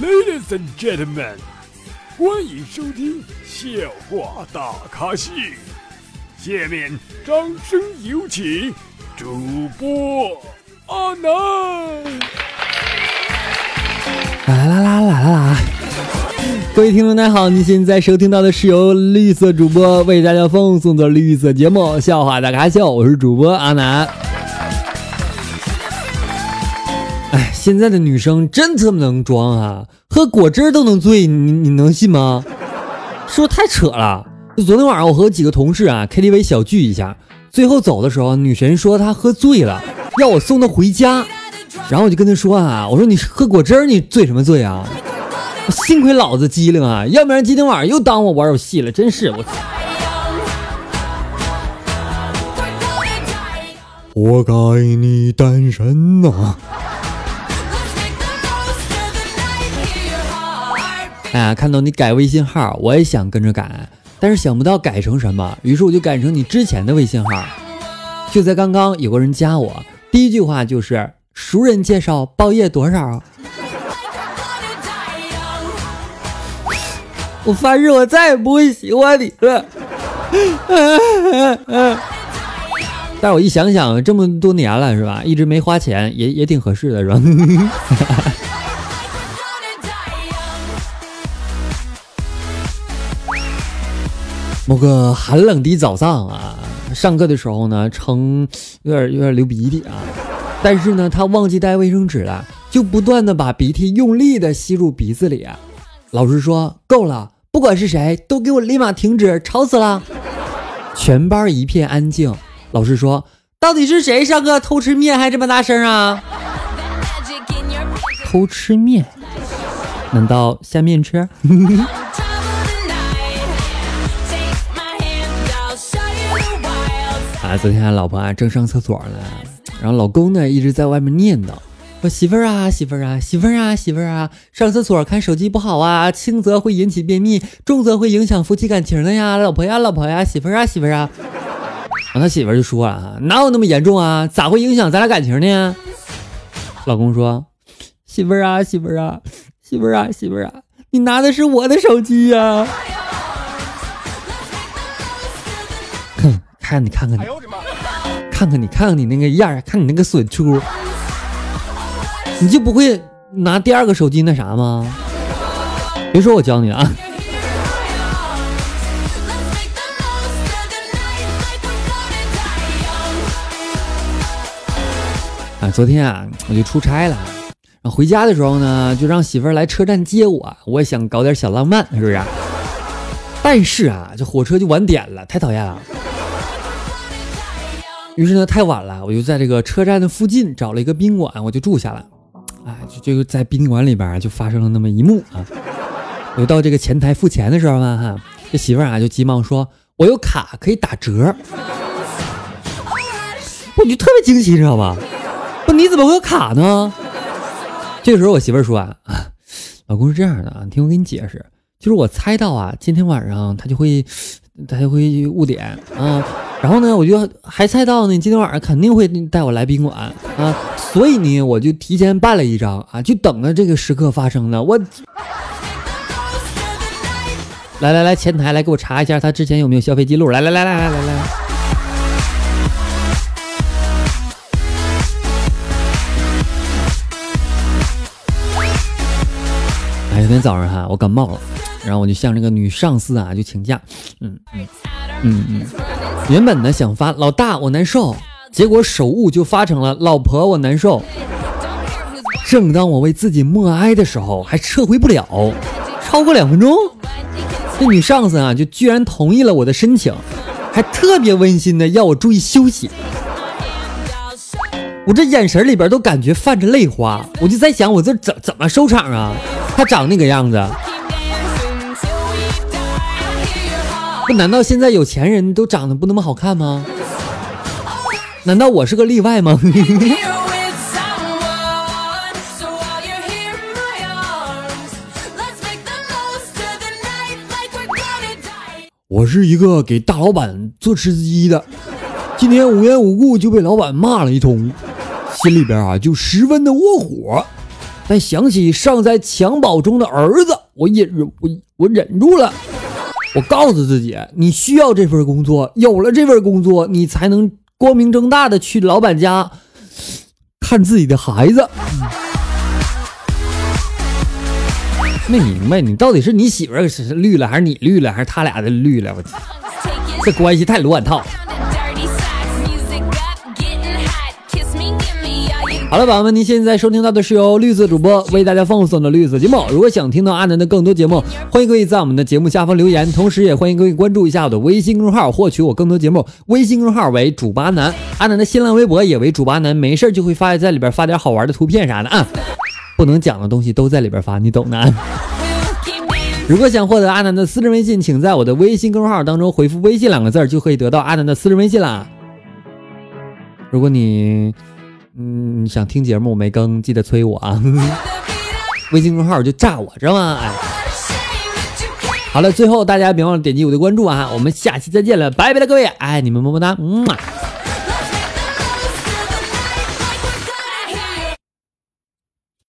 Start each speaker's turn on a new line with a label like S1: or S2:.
S1: Ladies and gentlemen，欢迎收听笑话大咖秀。下面掌声有请主播阿南。
S2: 啦啦啦啦啦啦！各位听众大家好，你现在收听到的是由绿色主播为大家奉送的绿色节目《笑话大咖秀》，我是主播阿南。哎，现在的女生真特别能装啊，喝果汁都能醉，你你能信吗？是不是太扯了？就昨天晚上我和几个同事啊 KTV 小聚一下，最后走的时候，女神说她喝醉了，要我送她回家。然后我就跟她说啊，我说你喝果汁你醉什么醉啊？幸亏老子机灵啊，要不然今天晚上又耽误我玩游戏了，真是我。活该你单身呐！哎呀，看到你改微信号，我也想跟着改，但是想不到改成什么，于是我就改成你之前的微信号。就在刚刚，有个人加我，第一句话就是“熟人介绍，包夜多少？”我发誓，我再也不会喜欢你了。但是我一想想，这么多年了，是吧？一直没花钱，也也挺合适的，是吧？某个寒冷的早上啊，上课的时候呢，成有点有点流鼻涕啊，但是呢，他忘记带卫生纸了，就不断的把鼻涕用力的吸入鼻子里。老师说够了，不管是谁都给我立马停止，吵死了！全班一片安静。老师说，到底是谁上课偷吃面还这么大声啊？偷吃面？难道下面吃？啊，昨天老婆啊正上厕所呢，然后老公呢一直在外面念叨，说媳妇儿啊媳妇儿啊媳妇儿啊媳妇儿啊，上厕所看手机不好啊，轻则会引起便秘，重则会影响夫妻感情的呀，老婆呀老婆呀媳妇儿啊媳妇儿啊。然后他媳妇儿就说了，哪有那么严重啊？咋会影响咱俩感情呢？老公说，媳妇儿啊媳妇儿啊媳妇儿啊媳妇儿啊，你拿的是我的手机呀。看你看看你，看看你看看你那个样看你那个损出，你就不会拿第二个手机那啥吗？别说我教你了啊！啊，昨天啊，我就出差了，然后回家的时候呢，就让媳妇儿来车站接我，我也想搞点小浪漫，是不是？但是啊，这火车就晚点了，太讨厌了。于是呢，太晚了，我就在这个车站的附近找了一个宾馆，我就住下了。哎，就就在宾馆里边就发生了那么一幕啊！我到这个前台付钱的时候呢，哈，这媳妇儿啊就急忙说：“我有卡可以打折。”我就特别惊喜，知道吧？不，你怎么会有卡呢？这个时候我媳妇儿说：“啊，老公是这样的啊，你听我给你解释，就是我猜到啊，今天晚上他就会他就会误点啊。”然后呢，我就还猜到呢，今天晚上肯定会带我来宾馆啊，所以呢，我就提前办了一张啊，就等着这个时刻发生呢。我来来来，前台来给我查一下他之前有没有消费记录。来来来来来来来。哎，有天早上哈，我感冒了，然后我就向这个女上司啊就请假，嗯嗯嗯嗯。原本呢想发老大我难受，结果手误就发成了老婆我难受。正当我为自己默哀的时候，还撤回不了，超过两分钟，这女上司啊就居然同意了我的申请，还特别温馨的要我注意休息。我这眼神里边都感觉泛着泪花，我就在想我这怎怎么收场啊？他长那个样子。难道现在有钱人都长得不那么好看吗？难道我是个例外吗？我是一个给大老板做吃鸡的，今天无缘无故就被老板骂了一通，心里边啊就十分的窝火。但想起尚在襁褓中的儿子，我隐忍，我我忍住了。我告诉自己，你需要这份工作，有了这份工作，你才能光明正大的去老板家看自己的孩子。没明白，你到底是你媳妇儿是绿了，还是你绿了，还是他俩的绿了？我这关系太乱套。好了，宝宝们，您现在收听到的是由绿色主播为大家奉送的绿色节目。如果想听到阿南的更多节目，欢迎各位在我们的节目下方留言，同时也欢迎各位关注一下我的微信公众号，获取我更多节目。微信公众号为主巴南，阿南的新浪微博也为主巴南，没事就会发在里边发点好玩的图片啥的啊，不能讲的东西都在里边发，你懂的。如果想获得阿南的私人微信，请在我的微信公众号当中回复“微信”两个字，就可以得到阿南的私人微信啦。如果你。嗯，想听节目没更，记得催我啊！微信公号就炸我，知道吗？哎，好了，最后大家别忘了点击我的关注啊！我们下期再见了，拜拜了各位，爱你们么么哒，嗯。